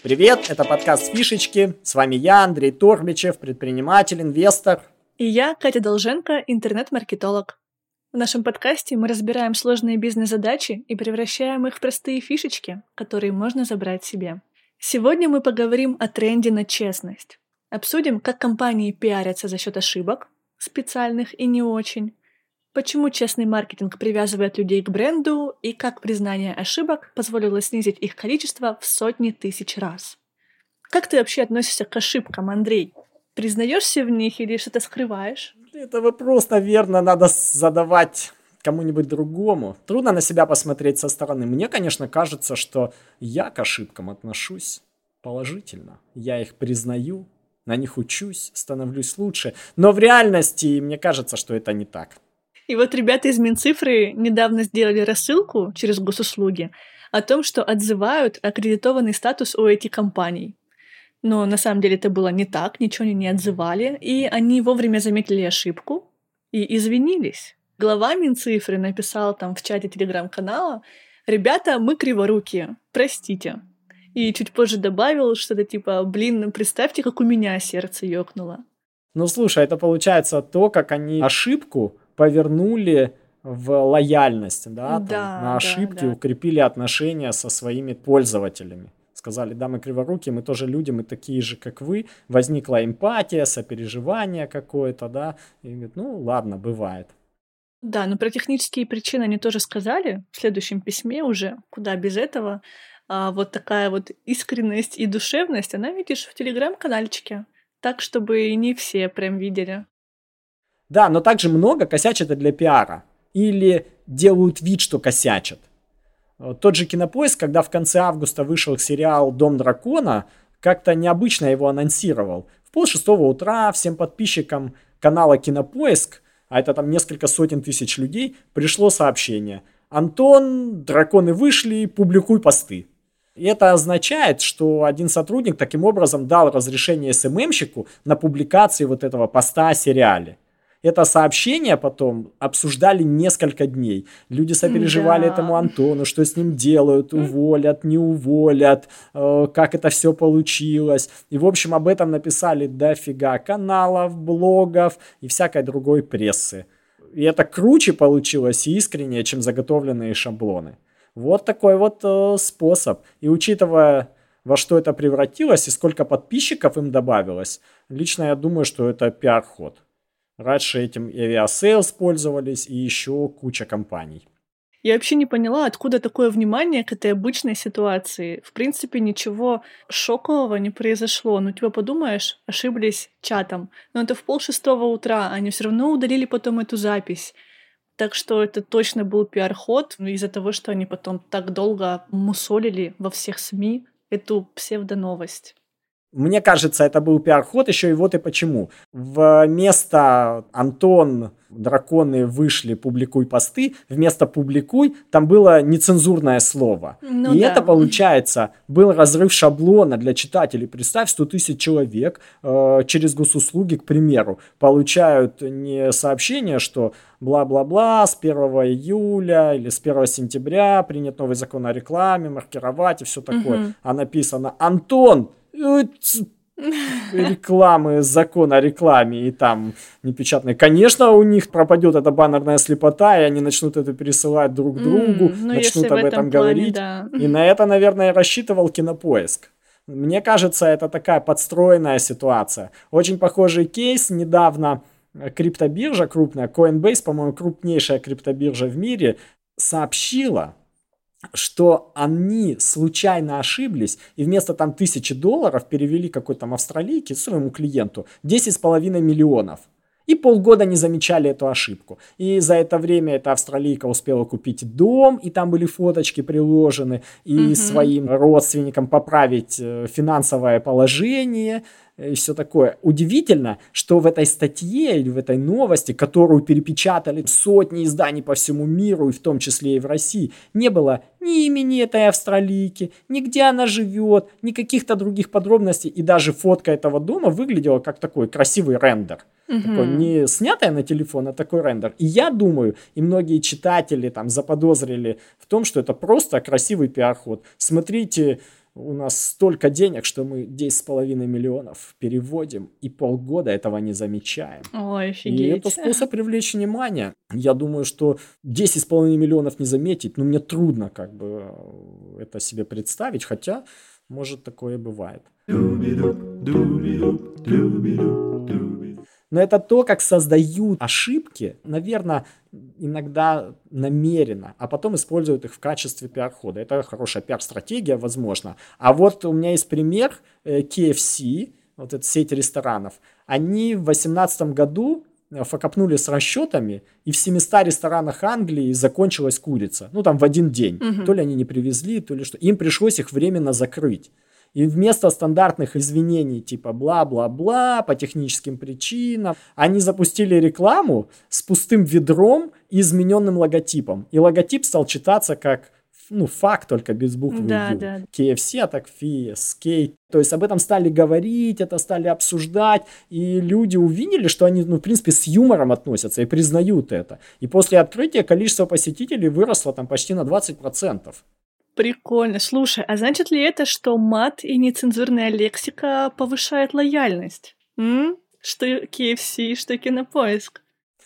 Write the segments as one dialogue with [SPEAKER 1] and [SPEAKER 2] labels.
[SPEAKER 1] Привет, это подкаст «Фишечки». С вами я, Андрей Торбичев, предприниматель, инвестор.
[SPEAKER 2] И я, Катя Долженко, интернет-маркетолог. В нашем подкасте мы разбираем сложные бизнес-задачи и превращаем их в простые фишечки, которые можно забрать себе. Сегодня мы поговорим о тренде на честность. Обсудим, как компании пиарятся за счет ошибок, специальных и не очень, почему честный маркетинг привязывает людей к бренду и как признание ошибок позволило снизить их количество в сотни тысяч раз. Как ты вообще относишься к ошибкам, Андрей? Признаешься в них или что-то скрываешь?
[SPEAKER 1] Это вопрос, наверное, надо задавать кому-нибудь другому. Трудно на себя посмотреть со стороны. Мне, конечно, кажется, что я к ошибкам отношусь положительно. Я их признаю, на них учусь, становлюсь лучше. Но в реальности мне кажется, что это не так.
[SPEAKER 2] И вот ребята из Минцифры недавно сделали рассылку через госуслуги о том, что отзывают аккредитованный статус у этих компаний. Но на самом деле это было не так, ничего они не отзывали, и они вовремя заметили ошибку и извинились. Глава Минцифры написал там в чате телеграм-канала «Ребята, мы криворукие, простите». И чуть позже добавил что-то типа «Блин, представьте, как у меня сердце ёкнуло».
[SPEAKER 1] Ну слушай, это получается то, как они ошибку повернули в лояльность, да,
[SPEAKER 2] да
[SPEAKER 1] там, на ошибки,
[SPEAKER 2] да, да.
[SPEAKER 1] укрепили отношения со своими пользователями. Сказали, да, мы криворуки, мы тоже люди, мы такие же, как вы. Возникла эмпатия, сопереживание какое-то, да. И говорит, ну ладно, бывает.
[SPEAKER 2] Да, но про технические причины они тоже сказали в следующем письме уже, куда без этого. А вот такая вот искренность и душевность, она, видишь, в телеграм-канальчике. Так, чтобы не все прям видели.
[SPEAKER 1] Да, но также много косячат для пиара. Или делают вид, что косячат. Тот же Кинопоиск, когда в конце августа вышел сериал «Дом дракона», как-то необычно его анонсировал. В пол шестого утра всем подписчикам канала Кинопоиск, а это там несколько сотен тысяч людей, пришло сообщение. Антон, драконы вышли, публикуй посты. И это означает, что один сотрудник таким образом дал разрешение СММщику на публикации вот этого поста о сериале это сообщение потом обсуждали несколько дней. Люди сопереживали да. этому Антону, что с ним делают, уволят, не уволят, э, как это все получилось. И, в общем, об этом написали дофига каналов, блогов и всякой другой прессы. И это круче получилось и искреннее, чем заготовленные шаблоны. Вот такой вот э, способ. И учитывая во что это превратилось и сколько подписчиков им добавилось, лично я думаю, что это пиар-ход. Раньше этим и Aviasales пользовались, и еще куча компаний.
[SPEAKER 2] Я вообще не поняла, откуда такое внимание к этой обычной ситуации. В принципе, ничего шокового не произошло. Ну, типа, подумаешь, ошиблись чатом. Но это в пол шестого утра, они все равно удалили потом эту запись. Так что это точно был пиар-ход из-за того, что они потом так долго мусолили во всех СМИ эту псевдоновость.
[SPEAKER 1] Мне кажется, это был пиар-ход еще и вот и почему. Вместо Антон, драконы вышли, публикуй посты, вместо публикуй там было нецензурное слово.
[SPEAKER 2] Ну,
[SPEAKER 1] и
[SPEAKER 2] да.
[SPEAKER 1] это, получается, был разрыв шаблона для читателей. Представь, 100 тысяч человек э, через госуслуги, к примеру, получают не сообщение, что бла-бла-бла, с 1 июля или с 1 сентября принят новый закон о рекламе, маркировать и все такое.
[SPEAKER 2] Мгм.
[SPEAKER 1] А написано «Антон, рекламы, закон о рекламе и там непечатные. Конечно, у них пропадет эта баннерная слепота, и они начнут это пересылать друг другу,
[SPEAKER 2] М, ну,
[SPEAKER 1] начнут об
[SPEAKER 2] этом
[SPEAKER 1] этом
[SPEAKER 2] плане,
[SPEAKER 1] говорить.
[SPEAKER 2] да.
[SPEAKER 1] И на это, наверное, рассчитывал кинопоиск. Мне кажется, это такая подстроенная ситуация. Очень похожий кейс. Недавно криптобиржа крупная, Coinbase, по-моему, крупнейшая криптобиржа в мире, сообщила, что они случайно ошиблись и вместо там тысячи долларов перевели какой-то там австралийке своему клиенту 10,5 миллионов. И полгода не замечали эту ошибку. И за это время эта австралийка успела купить дом, и там были фоточки приложены, и
[SPEAKER 2] Мгм.
[SPEAKER 1] своим родственникам поправить э, финансовое положение, и все такое. Удивительно, что в этой статье или в этой новости, которую перепечатали сотни изданий по всему миру, и в том числе и в России, не было ни имени этой австралийки, ни где она живет, ни каких-то других подробностей, и даже фотка этого дома выглядела как такой красивый рендер. Такой не снятая на телефон, а такой рендер. И я думаю, и многие читатели там заподозрили в том, что это просто красивый пиар-ход. Смотрите, у нас столько денег, что мы 10,5 миллионов переводим, и полгода этого не замечаем.
[SPEAKER 2] Ой, офигеть.
[SPEAKER 1] И это способ привлечь внимание. Я думаю, что 10,5 миллионов не заметить, ну, мне трудно как бы э, это себе представить, хотя, может, такое бывает. Но это то, как создают ошибки, наверное, иногда намеренно, а потом используют их в качестве пиар-хода. Это хорошая пиар-стратегия, возможно. А вот у меня есть пример э, KFC, вот эта сеть ресторанов. Они в 2018 году э, фокопнули с расчетами, и в 700 ресторанах Англии закончилась курица. Ну, там в один день. Угу. То ли они не привезли, то ли что. Им пришлось их временно закрыть. И вместо стандартных извинений типа бла-бла-бла по техническим причинам, они запустили рекламу с пустым ведром и измененным логотипом. И логотип стал читаться как ну, факт только без буквы
[SPEAKER 2] да, U. Да.
[SPEAKER 1] KFC, а так FSK. То есть об этом стали говорить, это стали обсуждать, и люди увидели, что они, ну, в принципе, с юмором относятся и признают это. И после открытия количество посетителей выросло там почти на 20%.
[SPEAKER 2] Прикольно. Слушай, а значит ли это, что мат и нецензурная лексика повышает лояльность? М? Что KFC, что кинопоиск?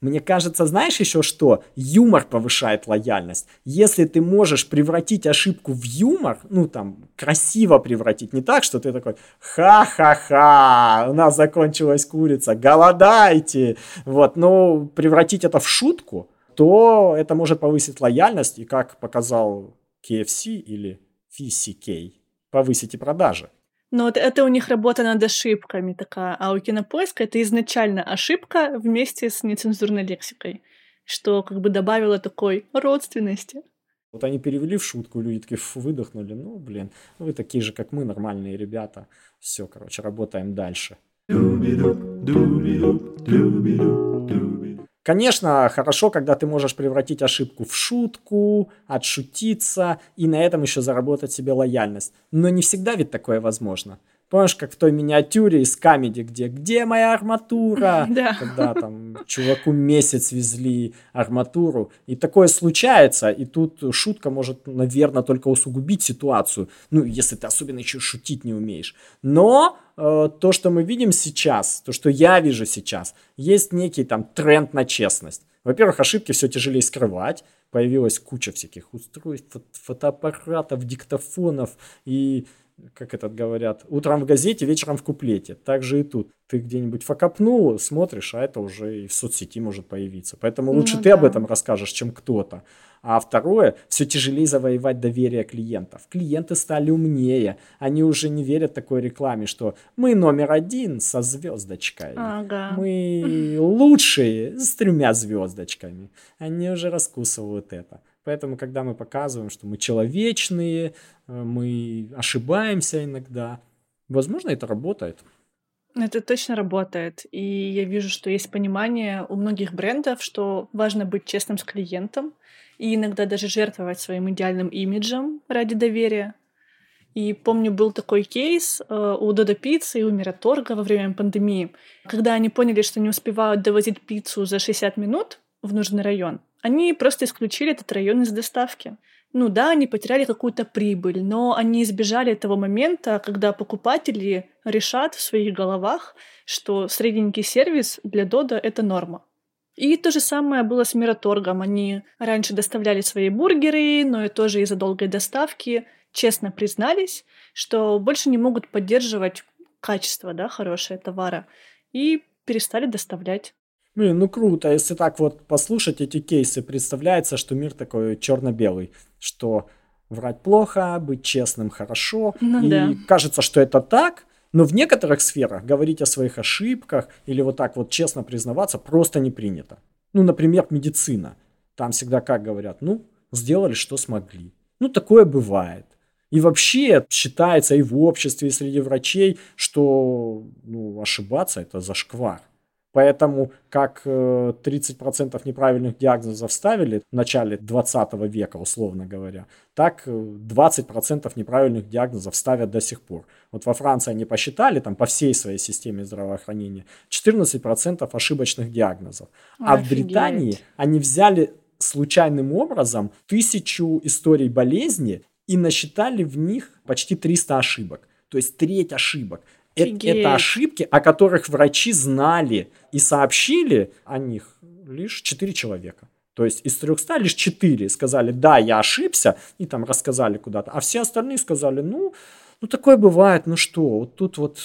[SPEAKER 1] Мне кажется, знаешь еще что? Юмор повышает лояльность. Если ты можешь превратить ошибку в юмор, ну там, красиво превратить, не так, что ты такой, ха-ха-ха, у нас закончилась курица, голодайте, вот, но превратить это в шутку, то это может повысить лояльность, и как показал KFC или VCK, повысите продажи.
[SPEAKER 2] Но вот это у них работа над ошибками такая, а у кинопоиска это изначально ошибка вместе с нецензурной лексикой, что как бы добавило такой родственности.
[SPEAKER 1] Вот они перевели в шутку, люди такие выдохнули, ну, блин, вы такие же, как мы, нормальные ребята. Все, короче, работаем дальше. Конечно, хорошо, когда ты можешь превратить ошибку в шутку, отшутиться и на этом еще заработать себе лояльность. Но не всегда ведь такое возможно. Помнишь, как в той миниатюре из Камеди, где «Где моя арматура?»
[SPEAKER 2] Да.
[SPEAKER 1] Когда там чуваку месяц везли арматуру. И такое случается, и тут шутка может, наверное, только усугубить ситуацию. Ну, если ты особенно еще шутить не умеешь. Но э, то, что мы видим сейчас, то, что я вижу сейчас, есть некий там тренд на честность. Во-первых, ошибки все тяжелее скрывать. Появилась куча всяких устройств, фотоаппаратов, диктофонов и как этот говорят, утром в газете, вечером в куплете. Так же и тут. Ты где-нибудь фокопнул, смотришь, а это уже и в соцсети может появиться. Поэтому лучше ну, ты да. об этом расскажешь, чем кто-то. А второе, все тяжелее завоевать доверие клиентов. Клиенты стали умнее. Они уже не верят такой рекламе, что мы номер один со звездочкой.
[SPEAKER 2] Ага.
[SPEAKER 1] Мы лучшие с тремя звездочками. Они уже раскусывают это. Поэтому, когда мы показываем, что мы человечные, э, мы ошибаемся иногда, возможно, это работает.
[SPEAKER 2] Это точно работает. И я вижу, что есть понимание у многих брендов, что важно быть честным с клиентом и иногда даже жертвовать своим идеальным имиджем ради доверия. И помню, был такой кейс э, у Додо Пиццы и у Мираторга во время пандемии, когда они поняли, что не успевают довозить пиццу за 60 минут в нужный район, они просто исключили этот район из доставки. Ну да, они потеряли какую-то прибыль, но они избежали того момента, когда покупатели решат в своих головах, что средненький сервис для Дода — это норма. И то же самое было с Мираторгом. Они раньше доставляли свои бургеры, но и тоже из-за долгой доставки честно признались, что больше не могут поддерживать качество да, хорошее товара и перестали доставлять.
[SPEAKER 1] Блин, ну круто, если так вот послушать эти кейсы, представляется, что мир такой черно-белый, что врать плохо, быть честным хорошо,
[SPEAKER 2] ну,
[SPEAKER 1] и
[SPEAKER 2] да.
[SPEAKER 1] кажется, что это так, но в некоторых сферах говорить о своих ошибках или вот так вот честно признаваться просто не принято. Ну, например, медицина. Там всегда как говорят, ну, сделали, что смогли. Ну, такое бывает. И вообще считается и в обществе, и среди врачей, что ну, ошибаться это зашквар. Поэтому как 30% э, неправильных диагнозов ставили в начале 20 века, условно говоря, так 20% неправильных диагнозов ставят до сих пор. Вот во Франции они посчитали, там по всей своей системе здравоохранения, 14% ошибочных диагнозов. А Офигеть. в Британии они взяли случайным образом тысячу историй болезни и насчитали в них почти 300 ошибок. То есть треть ошибок. Это, это ошибки, о которых врачи знали и сообщили о них лишь 4 человека. То есть из 300 лишь 4 сказали, да, я ошибся, и там рассказали куда-то. А все остальные сказали, ну, ну такое бывает, ну что, вот тут вот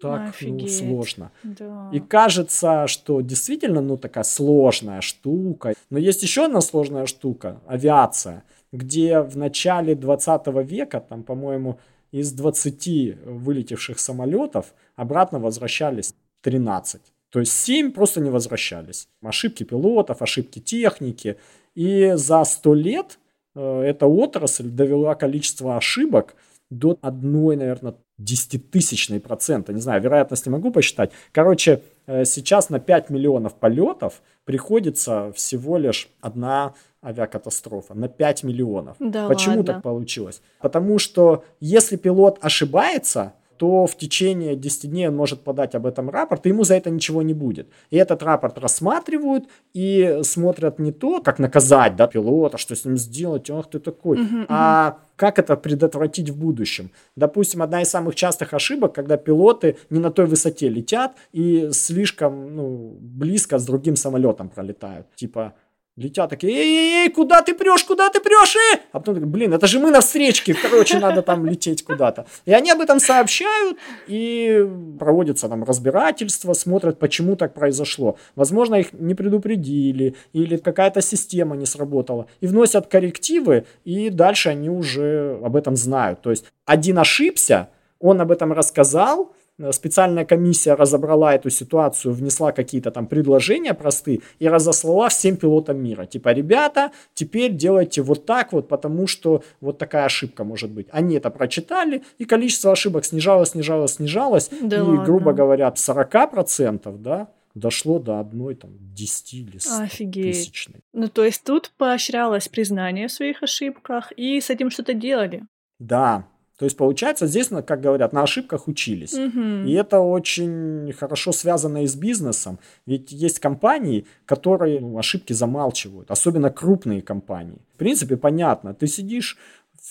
[SPEAKER 1] так ну, сложно.
[SPEAKER 2] Да.
[SPEAKER 1] И кажется, что действительно, ну такая сложная штука. Но есть еще одна сложная штука, авиация, где в начале 20 века, там, по-моему, из 20 вылетевших самолетов обратно возвращались 13. То есть 7 просто не возвращались. Ошибки пилотов, ошибки техники. И за 100 лет э, эта отрасль довела количество ошибок до одной, наверное, десятитысячной процента. Не знаю, вероятность не могу посчитать. Короче, э, сейчас на 5 миллионов полетов приходится всего лишь одна авиакатастрофа на 5 миллионов.
[SPEAKER 2] Да
[SPEAKER 1] Почему
[SPEAKER 2] ладно?
[SPEAKER 1] так получилось? Потому что если пилот ошибается, то в течение 10 дней он может подать об этом рапорт, и ему за это ничего не будет. И этот рапорт рассматривают и смотрят не то, как наказать да, пилота, что с ним сделать, ах ты такой,
[SPEAKER 2] Мгм,
[SPEAKER 1] а как это предотвратить в будущем. Допустим, одна из самых частых ошибок, когда пилоты не на той высоте летят и слишком ну, близко с другим самолетом пролетают. Типа, Летят такие, эй-эй-эй, куда ты прешь, куда ты прешь, э? А потом блин, это же мы на встречке, короче, надо там лететь куда-то. И они об этом сообщают, и проводятся там разбирательства, смотрят, почему так произошло. Возможно, их не предупредили, или какая-то система не сработала. И вносят коррективы, и дальше они уже об этом знают. То есть один ошибся, он об этом рассказал, специальная комиссия разобрала эту ситуацию, внесла какие-то там предложения простые и разослала всем пилотам мира. Типа, ребята, теперь делайте вот так вот, потому что вот такая ошибка может быть. Они это прочитали, и количество ошибок снижалось, снижалось, снижалось.
[SPEAKER 2] Да
[SPEAKER 1] и,
[SPEAKER 2] ладно?
[SPEAKER 1] грубо говоря, 40%, да, дошло до одной там 10 или 100
[SPEAKER 2] Офигеть.
[SPEAKER 1] тысячной.
[SPEAKER 2] Ну, то есть тут поощрялось признание в своих ошибках, и с этим что-то делали.
[SPEAKER 1] Да, то есть получается здесь, ну, как говорят, на ошибках учились.
[SPEAKER 2] Мгм.
[SPEAKER 1] И это очень хорошо связано и с бизнесом. Ведь есть компании, которые ну, ошибки замалчивают, особенно крупные компании. В принципе, понятно, ты сидишь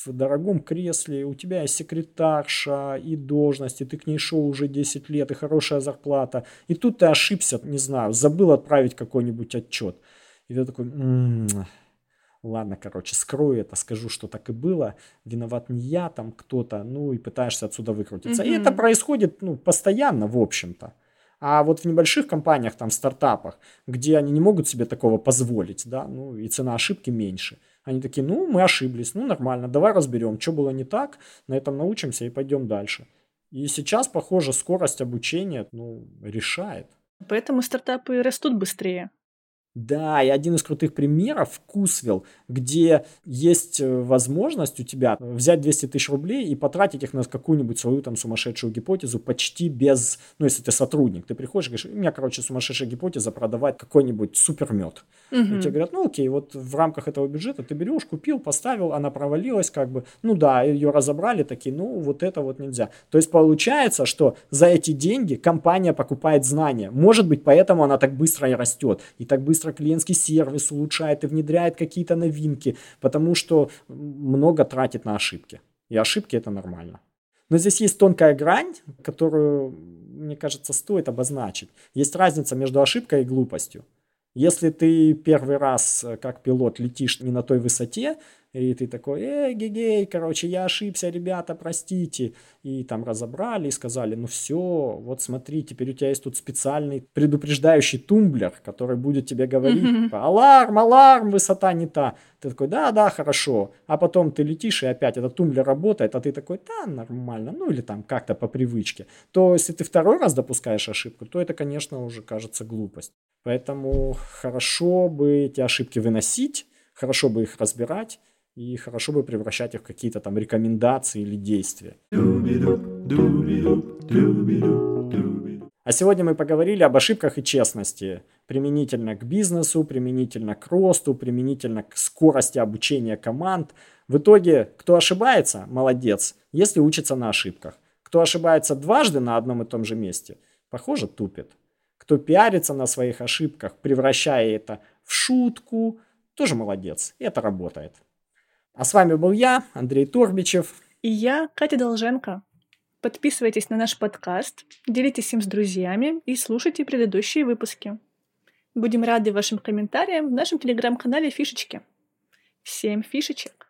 [SPEAKER 1] в дорогом кресле, у тебя есть секретарша и должность, и ты к ней шел уже 10 лет, и хорошая зарплата. И тут ты ошибся, не знаю, забыл отправить какой-нибудь отчет. И ты такой, «М, ладно, короче, скрою это, скажу, что так и было, виноват не я, там кто-то, ну и пытаешься отсюда выкрутиться. И
[SPEAKER 2] Мгм.
[SPEAKER 1] это происходит, ну, постоянно, в общем-то. А вот в небольших компаниях, там, в стартапах, где они не могут себе такого позволить, да, ну, и цена ошибки меньше. Они такие, ну, мы ошиблись, ну, нормально, давай разберем, что было не так, на этом научимся и пойдем дальше. И сейчас, похоже, скорость обучения, ну, решает.
[SPEAKER 2] Поэтому стартапы растут быстрее.
[SPEAKER 1] Да, и один из крутых примеров Вкусвилл, где есть э, возможность у тебя взять 200 тысяч рублей и потратить их на какую-нибудь свою там сумасшедшую гипотезу почти без, ну если ты сотрудник, ты приходишь и говоришь, у меня, короче, сумасшедшая гипотеза продавать какой-нибудь супермед.
[SPEAKER 2] Мгм.
[SPEAKER 1] И тебе говорят, ну окей, вот в рамках этого бюджета ты берешь, купил, поставил, она провалилась как бы, ну да, ее разобрали, такие, ну вот это вот нельзя. То есть получается, что за эти деньги компания покупает знания. Может быть, поэтому она так быстро и растет, и так быстро клиентский сервис улучшает и внедряет какие-то новинки, потому что много тратит на ошибки. И ошибки это нормально. Но здесь есть тонкая грань, которую, мне кажется, стоит обозначить. Есть разница между ошибкой и глупостью. Если ты первый раз э, как пилот летишь не на той высоте, и ты такой, эй, гегей, короче, я ошибся, ребята, простите. И там разобрали и сказали, ну все, вот смотри, теперь у тебя есть тут специальный предупреждающий тумблер, который будет тебе говорить, типа, аларм, аларм, высота не та. Ты такой, да, да, хорошо. А потом ты летишь, и опять этот тумблер работает, а ты такой, да, нормально, ну или там как-то по привычке. То если ты второй раз допускаешь ошибку, то это, конечно, уже кажется глупость. Поэтому хорошо бы эти ошибки выносить, хорошо бы их разбирать, и хорошо бы превращать их в какие-то там рекомендации или действия. А сегодня мы поговорили об ошибках и честности применительно к бизнесу, применительно к росту, применительно к скорости обучения команд. В итоге, кто ошибается, молодец, если учится на ошибках. Кто ошибается дважды на одном и том же месте, похоже, тупит. Кто пиарится на своих ошибках, превращая это в шутку, тоже молодец, и это работает. А с вами был я, Андрей Торбичев.
[SPEAKER 2] И я, Катя Долженко. Подписывайтесь на наш подкаст, делитесь им с друзьями и слушайте предыдущие выпуски. Будем рады вашим комментариям в нашем телеграм-канале «Фишечки». Всем фишечек!